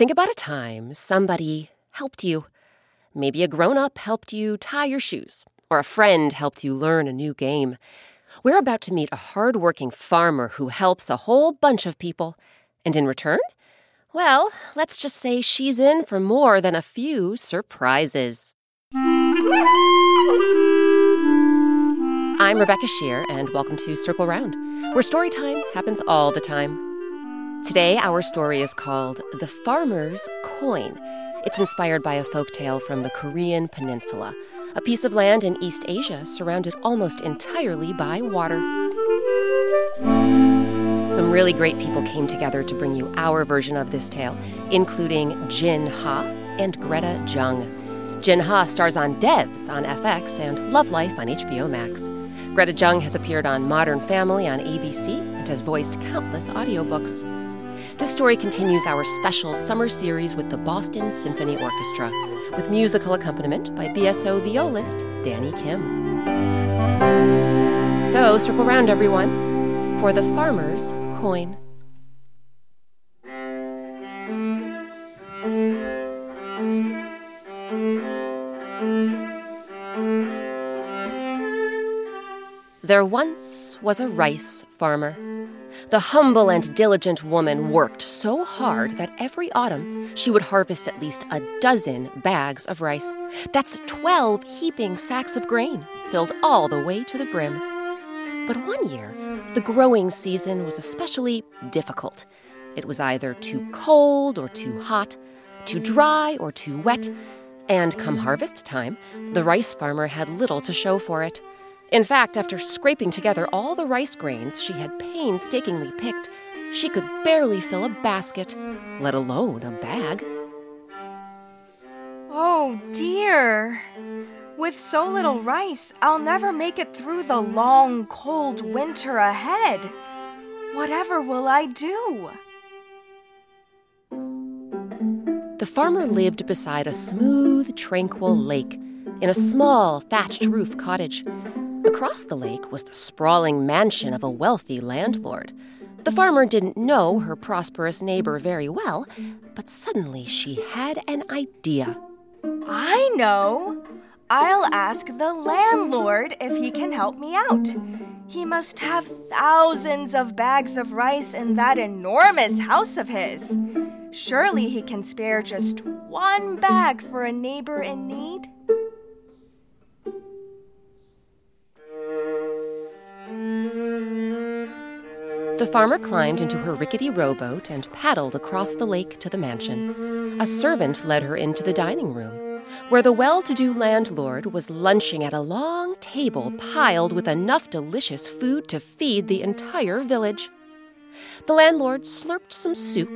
Think about a time somebody helped you. Maybe a grown up helped you tie your shoes, or a friend helped you learn a new game. We're about to meet a hardworking farmer who helps a whole bunch of people. And in return, well, let's just say she's in for more than a few surprises. I'm Rebecca Sheir, and welcome to Circle Round, where story time happens all the time. Today, our story is called The Farmer's Coin. It's inspired by a folk tale from the Korean peninsula, a piece of land in East Asia surrounded almost entirely by water. Some really great people came together to bring you our version of this tale, including Jin Ha and Greta Jung. Jin Ha stars on Devs on FX and Love Life on HBO Max. Greta Jung has appeared on Modern Family on ABC and has voiced countless audiobooks. This story continues our special summer series with the Boston Symphony Orchestra, with musical accompaniment by BSO violist Danny Kim. So, circle around, everyone, for the farmer's coin. There once was a rice farmer. The humble and diligent woman worked so hard that every autumn she would harvest at least a dozen bags of rice. That's 12 heaping sacks of grain, filled all the way to the brim. But one year, the growing season was especially difficult. It was either too cold or too hot, too dry or too wet, and come harvest time, the rice farmer had little to show for it. In fact, after scraping together all the rice grains she had painstakingly picked, she could barely fill a basket, let alone a bag. Oh dear! With so little rice, I'll never make it through the long, cold winter ahead. Whatever will I do? The farmer lived beside a smooth, tranquil lake in a small, thatched roof cottage. Across the lake was the sprawling mansion of a wealthy landlord. The farmer didn't know her prosperous neighbor very well, but suddenly she had an idea. I know! I'll ask the landlord if he can help me out. He must have thousands of bags of rice in that enormous house of his. Surely he can spare just one bag for a neighbor in need. The farmer climbed into her rickety rowboat and paddled across the lake to the mansion. A servant led her into the dining room, where the well to do landlord was lunching at a long table piled with enough delicious food to feed the entire village. The landlord slurped some soup,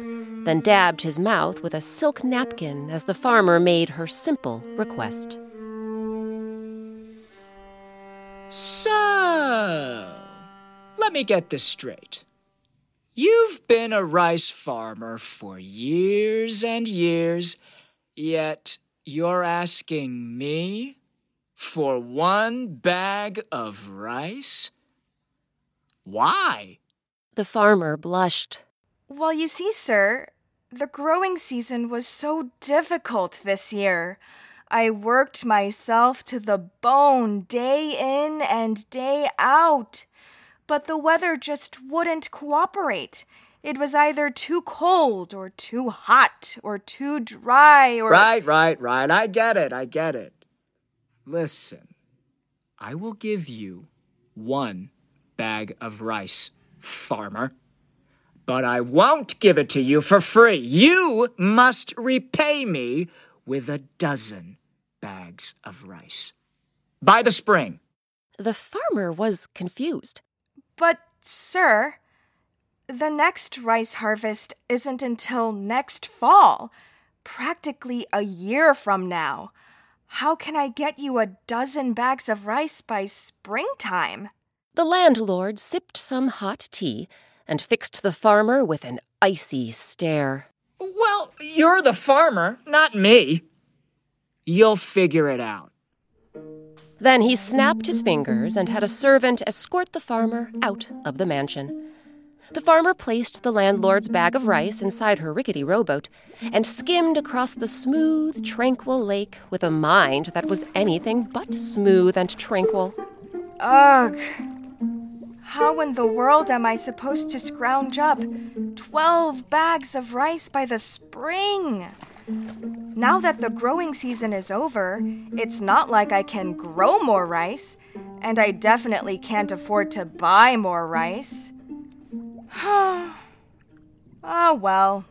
then dabbed his mouth with a silk napkin as the farmer made her simple request. So, let me get this straight. You've been a rice farmer for years and years, yet you're asking me for one bag of rice? Why? The farmer blushed. Well, you see, sir, the growing season was so difficult this year. I worked myself to the bone day in and day out but the weather just wouldn't cooperate. It was either too cold or too hot or too dry or. Right, right, right. I get it. I get it. Listen, I will give you one bag of rice, farmer. But I won't give it to you for free. You must repay me with a dozen bags of rice. By the spring. The farmer was confused. But, sir, the next rice harvest isn't until next fall. practically a year from now. How can I get you a dozen bags of rice by springtime? The landlord sipped some hot tea and fixed the farmer with an icy stare. Well, you're the farmer, not me. You'll figure it out. Then he snapped his fingers and had a servant escort the farmer out of the mansion. The farmer placed the landlord's bag of rice inside her rickety rowboat and skimmed across the smooth, tranquil lake with a mind that was anything but smooth and tranquil. Ugh. How in the world am I supposed to scrounge up 12 bags of rice by the spring? Now that the growing season is over, it's not like I can grow more rice, and I definitely can't afford to buy more rice. oh well.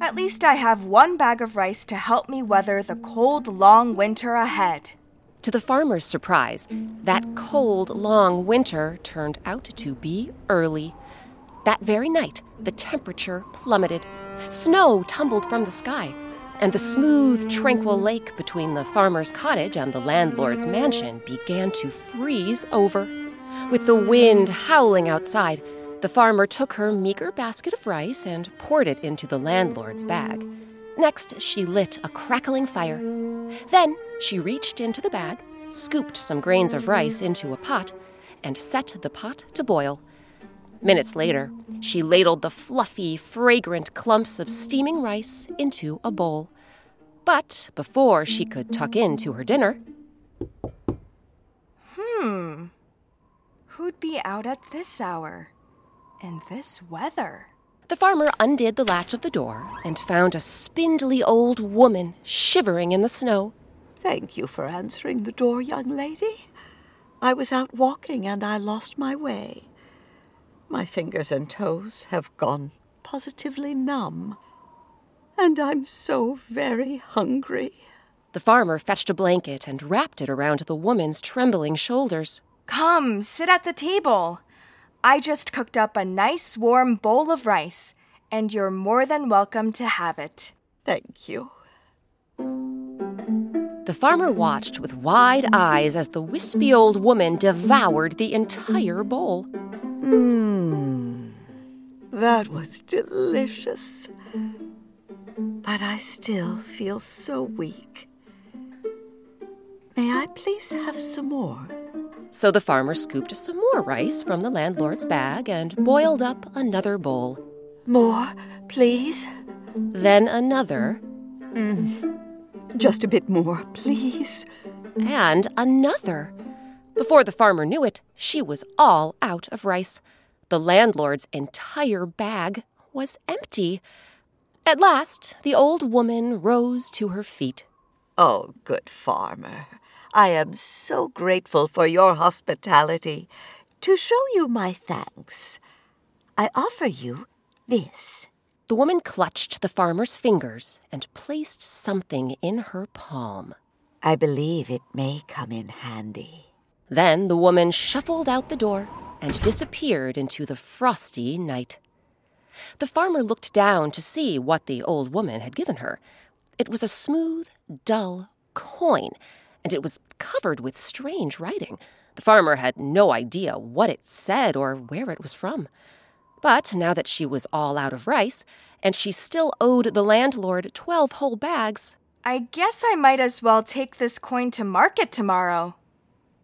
At least I have one bag of rice to help me weather the cold, long winter ahead. To the farmer's surprise, that cold, long winter turned out to be early. That very night, the temperature plummeted. Snow tumbled from the sky, and the smooth, tranquil lake between the farmer's cottage and the landlord's mansion began to freeze over. With the wind howling outside, the farmer took her meager basket of rice and poured it into the landlord's bag. Next, she lit a crackling fire. Then she reached into the bag, scooped some grains of rice into a pot, and set the pot to boil. Minutes later, she ladled the fluffy, fragrant clumps of steaming rice into a bowl. But before she could tuck into her dinner, Hmm. Who'd be out at this hour? In this weather? the farmer undid the latch of the door and found a spindly old woman shivering in the snow. Thank you for answering the door, young lady. I was out walking and I lost my way. My fingers and toes have gone positively numb. And I'm so very hungry. The farmer fetched a blanket and wrapped it around the woman's trembling shoulders. Come, sit at the table. I just cooked up a nice warm bowl of rice, and you're more than welcome to have it. Thank you. The farmer watched with wide eyes as the wispy old woman devoured the entire bowl. Mmm. That was delicious. But I still feel so weak. May I please have some more? So the farmer scooped some more rice from the landlord's bag and boiled up another bowl. More, please? Then another, mm. Just a bit more, please. and another. Before the farmer knew it, she was all out of rice. The landlord's entire bag was empty. At last, the old woman rose to her feet. Oh, good farmer. I am so grateful for your hospitality. To show you my thanks, I offer you this. The woman clutched the farmer's fingers and placed something in her palm. I believe it may come in handy. Then the woman shuffled out the door and disappeared into the frosty night. The farmer looked down to see what the old woman had given her. It was a smooth, dull coin, and it was covered with strange writing. The farmer had no idea what it said or where it was from. But now that she was all out of rice, and she still owed the landlord twelve whole bags, I guess I might as well take this coin to market tomorrow.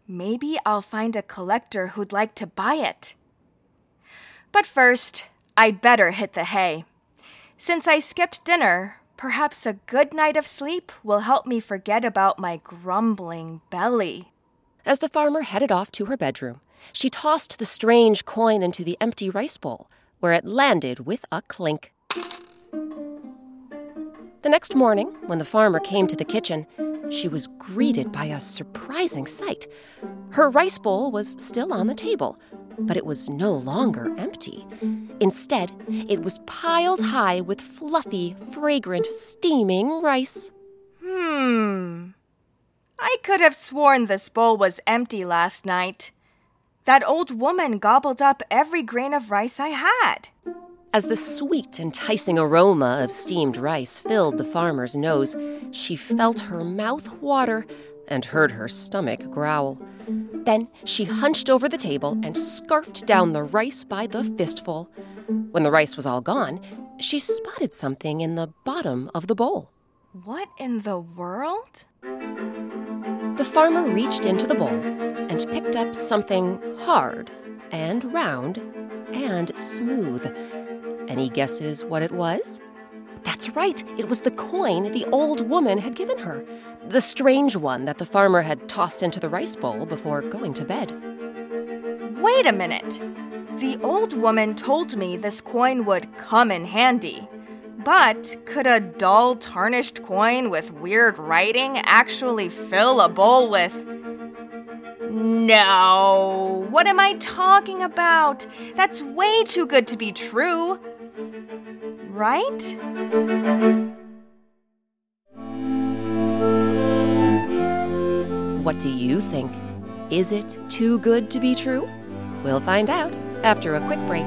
Maybe I'll find a collector who'd like to buy it. But first, I'd better hit the hay. Since I skipped dinner, perhaps a good night of sleep will help me forget about my grumbling belly. As the farmer headed off to her bedroom, she tossed the strange coin into the empty rice bowl, where it landed with a clink. The next morning, when the farmer came to the kitchen, she was greeted by a surprising sight. Her rice bowl was still on the table, but it was no longer empty. Instead, it was piled high with fluffy, fragrant, steaming rice. Hmm. I could have sworn this bowl was empty last night. That old woman gobbled up every grain of rice I had. As the sweet, enticing aroma of steamed rice filled the farmer's nose, she felt her mouth water and heard her stomach growl. Then she hunched over the table and scarfed down the rice by the fistful. When the rice was all gone, she spotted something in the bottom of the bowl. What in the world? The farmer reached into the bowl and picked up something hard and round and smooth. Any guesses what it was? That's right, it was the coin the old woman had given her. The strange one that the farmer had tossed into the rice bowl before going to bed. Wait a minute. The old woman told me this coin would come in handy. But could a dull, tarnished coin with weird writing actually fill a bowl with. No! What am I talking about? That's way too good to be true. Right? What do you think? Is it too good to be true? We'll find out after a quick break.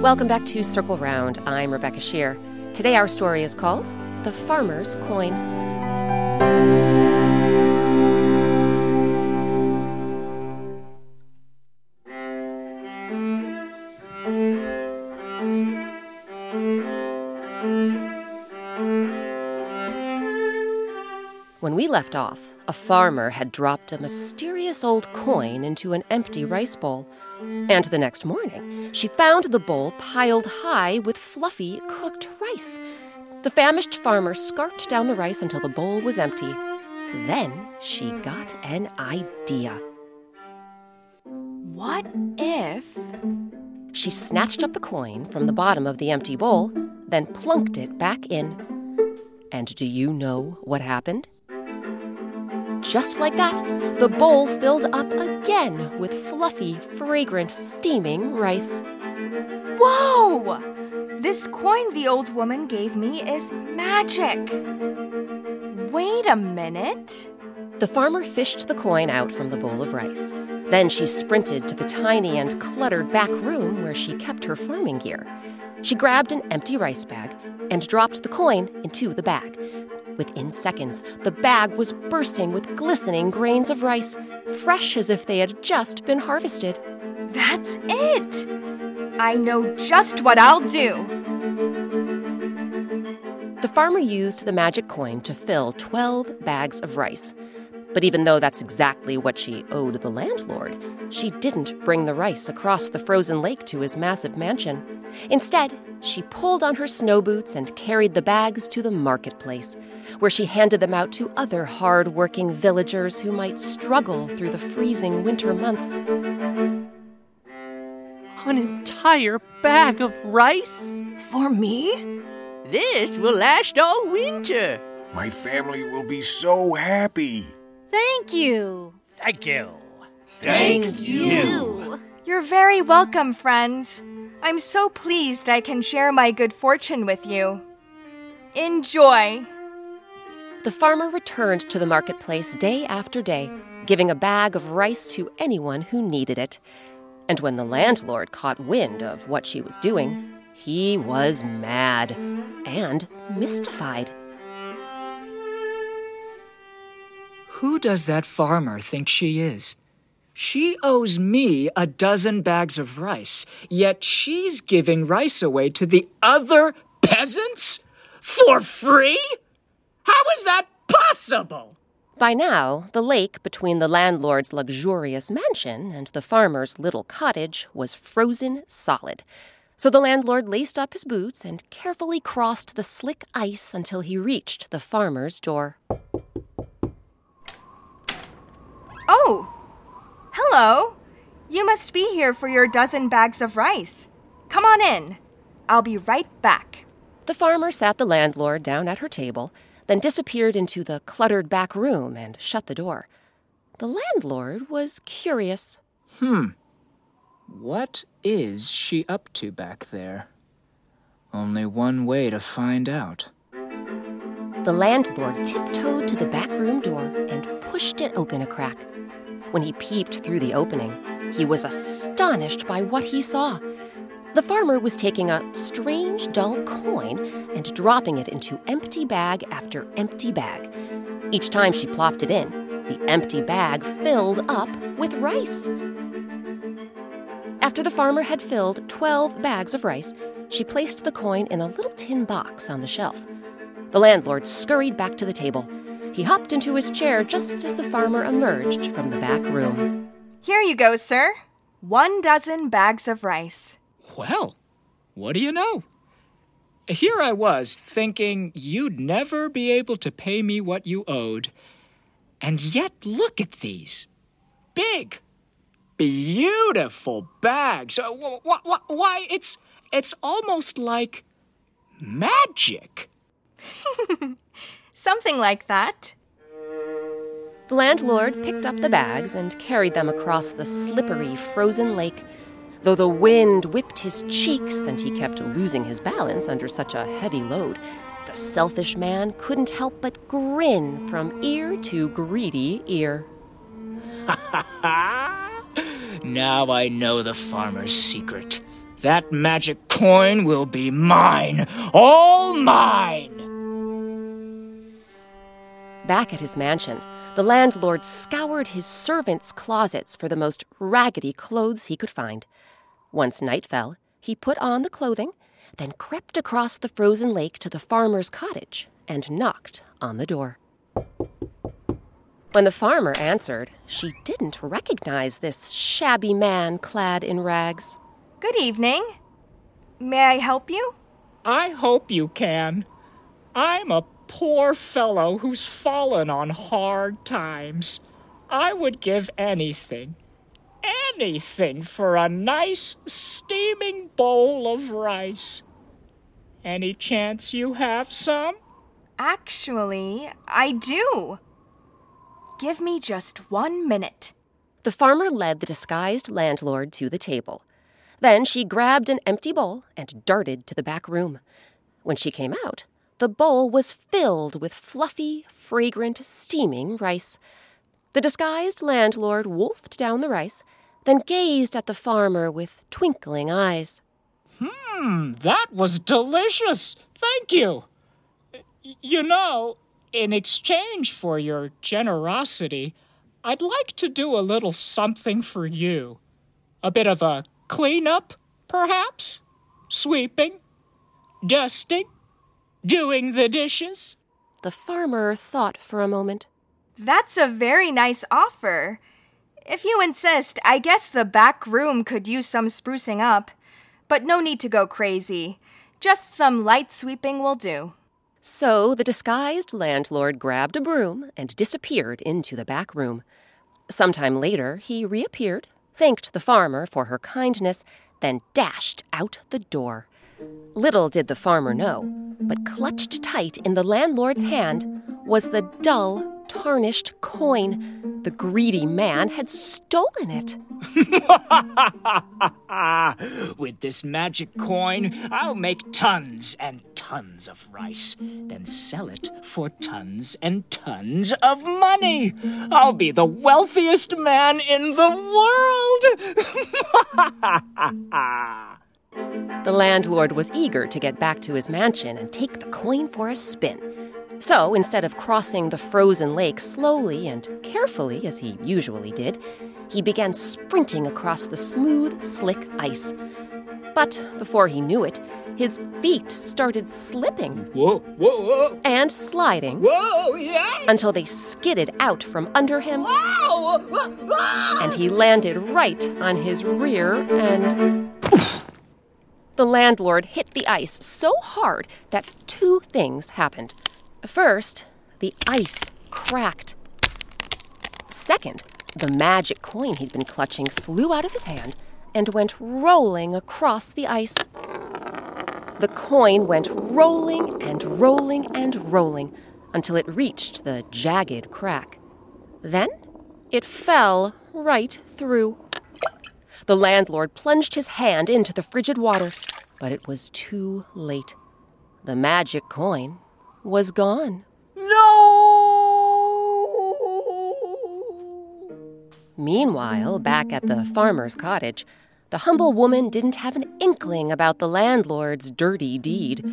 Welcome back to Circle Round. I'm Rebecca Sheir. Today our story is called The Farmer's Coin. When we left off, a farmer had dropped a mysterious old coin into an empty rice bowl. And the next morning, she found the bowl piled high with fluffy cooked rice. The famished farmer scarfed down the rice until the bowl was empty. Then she got an idea. What if. She snatched up the coin from the bottom of the empty bowl, then plunked it back in. And do you know what happened? Just like that, the bowl filled up again with fluffy, fragrant, steaming rice. Whoa! This coin the old woman gave me is magic. Wait a minute. The farmer fished the coin out from the bowl of rice. Then she sprinted to the tiny and cluttered back room where she kept her farming gear. She grabbed an empty rice bag and dropped the coin into the bag. Within seconds, the bag was bursting with glistening grains of rice, fresh as if they had just been harvested. That's it! I know just what I'll do. The farmer used the magic coin to fill 12 bags of rice. But even though that's exactly what she owed the landlord, she didn't bring the rice across the frozen lake to his massive mansion. Instead, she pulled on her snow boots and carried the bags to the marketplace, where she handed them out to other hard working villagers who might struggle through the freezing winter months. An entire bag of rice? For me? This will last all winter. My family will be so happy. Thank you. Thank you. Thank, you. You're very welcome, friends. I'm so pleased I can share my good fortune with you. Enjoy! The farmer returned to the marketplace day after day, giving a bag of rice to anyone who needed it. And when the landlord caught wind of what she was doing, he was mad and mystified. Who does that farmer think she is? She owes me a dozen bags of rice, yet she's giving rice away to the other peasants? For free? How is that possible? By now, the lake between the landlord's luxurious mansion and the farmer's little cottage was frozen solid. So the landlord laced up his boots and carefully crossed the slick ice until he reached the farmer's door. Oh! Hello! You must be here for your dozen bags of rice. Come on in. I'll be right back. The farmer sat the landlord down at her table, then disappeared into the cluttered back room and shut the door. The landlord was curious. Hmm. What is she up to back there? Only one way to find out. The landlord tiptoed to the back room door and pushed it open a crack. When he peeped through the opening, he was astonished by what he saw. The farmer was taking a strange, dull coin and dropping it into empty bag after empty bag. Each time she plopped it in, the empty bag filled up with rice. After the farmer had filled 12 bags of rice, she placed the coin in a little tin box on the shelf. The landlord scurried back to the table. He hopped into his chair just as the farmer emerged from the back room. Here you go, sir. One dozen bags of rice. Well, what do you know? Here I was thinking you'd never be able to pay me what you owed. And yet, look at these big, beautiful bags. Uh, wh- wh- why, it's, it's almost like magic. Something like that. The landlord picked up the bags and carried them across the slippery, frozen lake. Though the wind whipped his cheeks and he kept losing his balance under such a heavy load, the selfish man couldn't help but grin from ear to greedy ear. now I know the farmer's secret. That magic coin will be mine, all mine! Back at his mansion, the landlord scoured his servants' closets for the most raggedy clothes he could find. Once night fell, he put on the clothing, then crept across the frozen lake to the farmer's cottage and knocked on the door. When the farmer answered, she didn't recognize this shabby man clad in rags. Good evening. May I help you? I hope you can. I'm a poor fellow who's fallen on hard times. I would give anything, anything for a nice steaming bowl of rice. Any chance you have some? Actually, I do. Give me just one minute. The farmer led the disguised landlord to the table. Then she grabbed an empty bowl and darted to the back room. When she came out, the bowl was filled with fluffy, fragrant, steaming rice. The disguised landlord wolfed down the rice, then gazed at the farmer with twinkling eyes. Hmm, that was delicious. Thank you. You know, in exchange for your generosity, I'd like to do a little something for you. A bit of a cleanup, perhaps? Sweeping? Dusting? Doing the dishes? The farmer thought for a moment. That's a very nice offer. If you insist, I guess the back room could use some sprucing up. But no need to go crazy. Just some light sweeping will do. So the disguised landlord grabbed a broom and disappeared into the back room. Sometime later, he reappeared, thanked the farmer for her kindness, then dashed out the door. Little did the farmer know, but clutched tight in the landlord's hand was the dull, tarnished coin, The greedy man had stolen it. With this magic coin, I'll make tons and tons of rice, then sell it for tons and tons of money. I'll be the wealthiest man in the world. the landlord was eager to get back to his mansion and take the coin for a spin. So instead of crossing the frozen lake slowly and carefully, as he usually did, he began sprinting across the smooth, slick ice. But before he knew it, his feet started slipping. Whoa, whoa, whoa. And sliding. Whoa, yes! Until they skidded out from under him. Whoa, whoa. And he landed right on his rear and. The landlord hit the ice so hard that two things happened. First, the ice cracked. Second, the magic coin he'd been clutching flew out of his hand and went rolling across the ice. The coin went rolling and rolling and rolling until it reached the jagged crack. Then it fell right through. The landlord plunged his hand into the frigid water, but it was too late. The magic coin was gone. No! Meanwhile, back at the farmer's cottage, the humble woman didn't have an inkling about the landlord's dirty deed.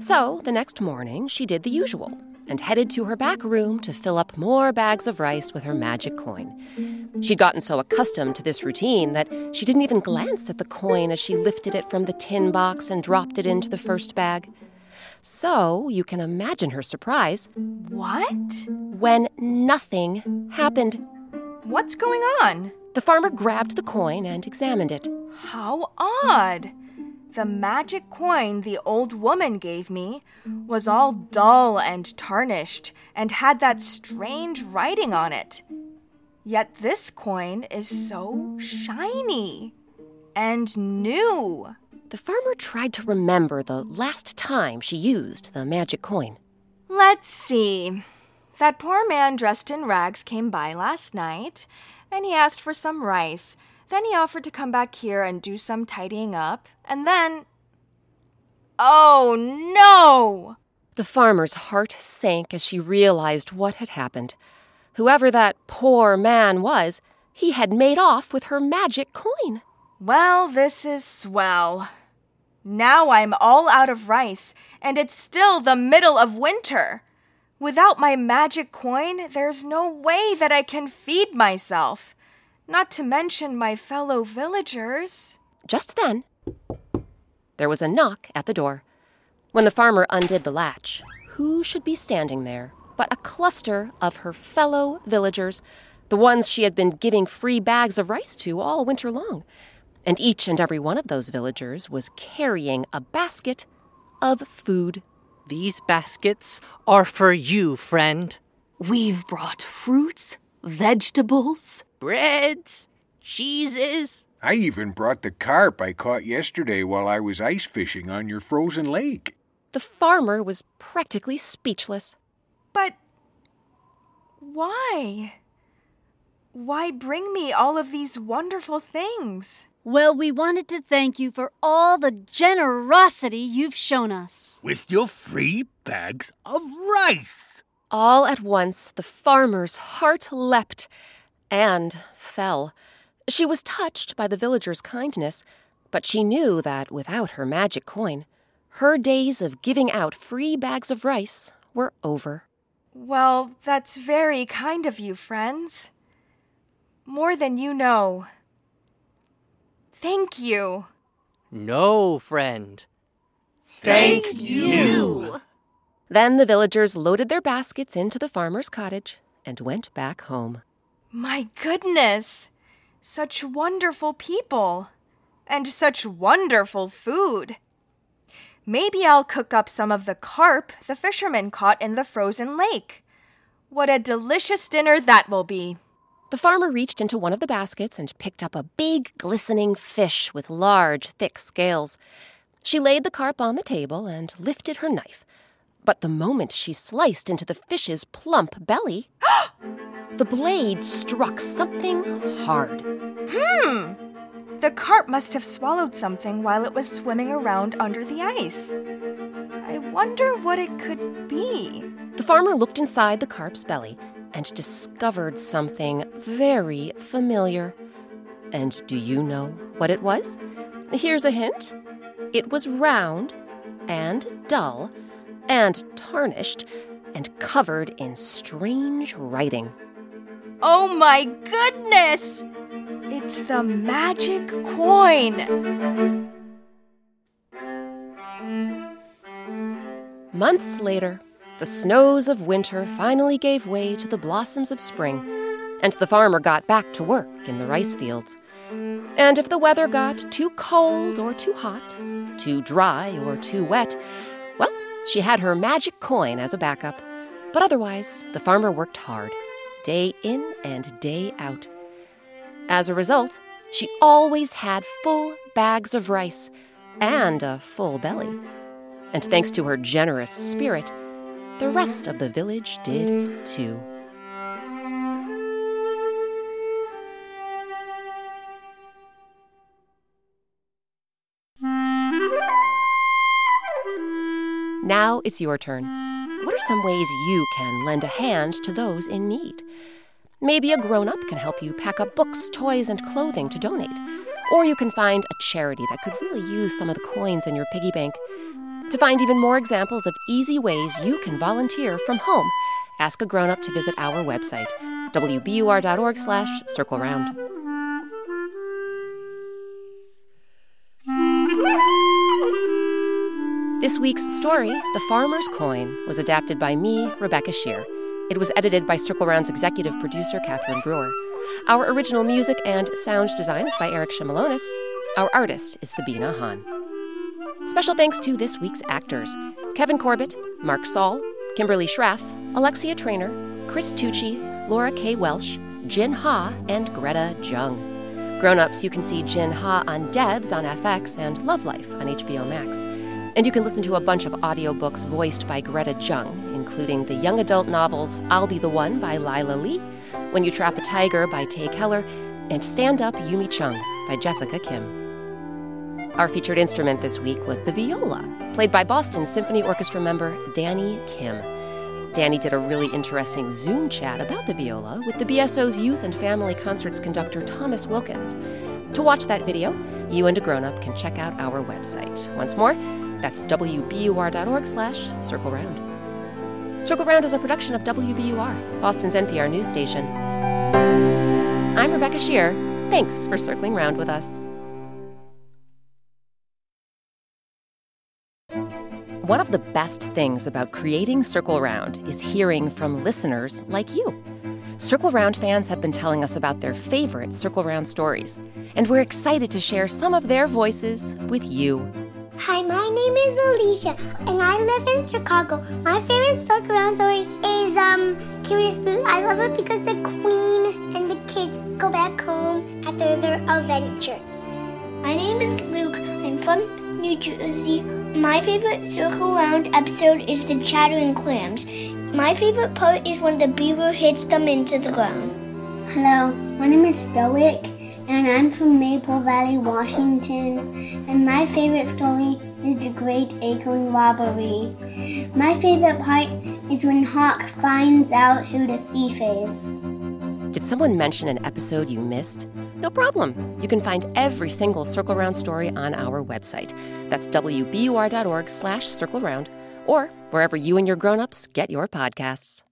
So the next morning, she did the usual and headed to her back room to fill up more bags of rice with her magic coin. She'd gotten so accustomed to this routine that she didn't even glance at the coin as she lifted it from the tin box and dropped it into the first bag. So you can imagine her surprise. What? When nothing happened. What's going on? The farmer grabbed the coin and examined it. How odd! The magic coin the old woman gave me was all dull and tarnished and had that strange writing on it. Yet this coin is so shiny and new. The farmer tried to remember the last time she used the magic coin. Let's see. That poor man dressed in rags came by last night, and he asked for some rice. Then he offered to come back here and do some tidying up, and then. Oh no! The farmer's heart sank as she realized what had happened. Whoever that poor man was, he had made off with her magic coin. Well, this is swell. Now I'm all out of rice, and it's still the middle of winter. Without my magic coin, there's no way that I can feed myself. Not to mention my fellow villagers. Just then, there was a knock at the door. When the farmer undid the latch, who should be standing there but a cluster of her fellow villagers, the ones she had been giving free bags of rice to all winter long? And each and every one of those villagers was carrying a basket of food. These baskets are for you, friend. We've brought fruits, vegetables, breads, cheeses. I even brought the carp I caught yesterday while I was ice fishing on your frozen lake. The farmer was practically speechless. But why? Why bring me all of these wonderful things? Well, we wanted to thank you for all the generosity you've shown us. With your free bags of rice. All at once, the farmer's heart leapt and fell. She was touched by the villagers' kindness, but she knew that without her magic coin, her days of giving out free bags of rice were over. Well, that's very kind of you, friends. More than you know. Thank you. No, friend. Thank you. Then the villagers loaded their baskets into the farmer's cottage and went back home. My goodness! Such wonderful people! And such wonderful food! Maybe I'll cook up some of the carp the fishermen caught in the frozen lake. What a delicious dinner that will be! The farmer reached into one of the baskets and picked up a big, glistening fish with large, thick scales. She laid the carp on the table and lifted her knife. But the moment she sliced into the fish's plump belly. The blade struck something hard. Hmm. The carp must have swallowed something while it was swimming around under the ice. I wonder what it could be. The farmer looked inside the carp's belly and discovered something very familiar. And do you know what it was? Here's a hint it was round and dull and tarnished and covered in strange writing. Oh my goodness! It's the magic coin! Months later, the snows of winter finally gave way to the blossoms of spring, and the farmer got back to work in the rice fields. And if the weather got too cold or too hot, too dry or too wet, she had her magic coin as a backup. But otherwise, the farmer worked hard, day in and day out. As a result, she always had full bags of rice and a full belly. And thanks to her generous spirit, the rest of the village did too. Now it's your turn. What are some ways you can lend a hand to those in need? Maybe a grown up can help you pack up books, toys, and clothing to donate. Or you can find a charity that could really use some of the coins in your piggy bank. To find even more examples of easy ways you can volunteer from home, ask a grown up to visit our website, wbur.org slash circle round. This week's story, The Farmer's Coin, was adapted by me, Rebecca Sheir. It was edited by Circle Round's executive producer, Catherine Brewer. Our original music and sound design is by Eric Shimalonis. Our artist is Sabina Hahn. Special thanks to this week's actors Kevin Corbett, Mark Saul, Kimberly Schraff, Alexia Trainer, Chris Tucci, Laura K. Welsh, Jin Ha, and Greta Jung. Grown ups, you can see Jin Ha on Devs on FX and Love Life on HBO Max. And you can listen to a bunch of audiobooks voiced by Greta Jung, including the young adult novels I'll Be the One by Lyla Lee, When You Trap a Tiger by Tae Keller, and Stand Up Yumi Chung by Jessica Kim. Our featured instrument this week was the viola, played by Boston Symphony Orchestra member Danny Kim. Danny did a really interesting Zoom chat about the viola with the BSO's Youth and Family Concerts conductor Thomas Wilkins. To watch that video, you and a grown-up can check out our website. Once more, that's wbur.org slash circle round. Circle Round is a production of WBUR, Boston's NPR news station. I'm Rebecca Sheir. Thanks for circling round with us. One of the best things about creating Circle Round is hearing from listeners like you. Circle Round fans have been telling us about their favorite Circle Round stories, and we're excited to share some of their voices with you. Hi, my name is Alicia, and I live in Chicago. My favorite Circle Round story is um Curious Boot. I love it because the queen and the kids go back home after their adventures. My name is Luke. I'm from New Jersey. My favorite Circle Round episode is the Chattering Clams. My favorite part is when the beaver hits them into the ground. Hello, my name is Stoic, and I'm from Maple Valley, Washington. And my favorite story is the Great Acorn Robbery. My favorite part is when Hawk finds out who the thief is. Did someone mention an episode you missed? No problem. You can find every single Circle Round story on our website. That's wbur.org slash circle round or wherever you and your grown-ups get your podcasts.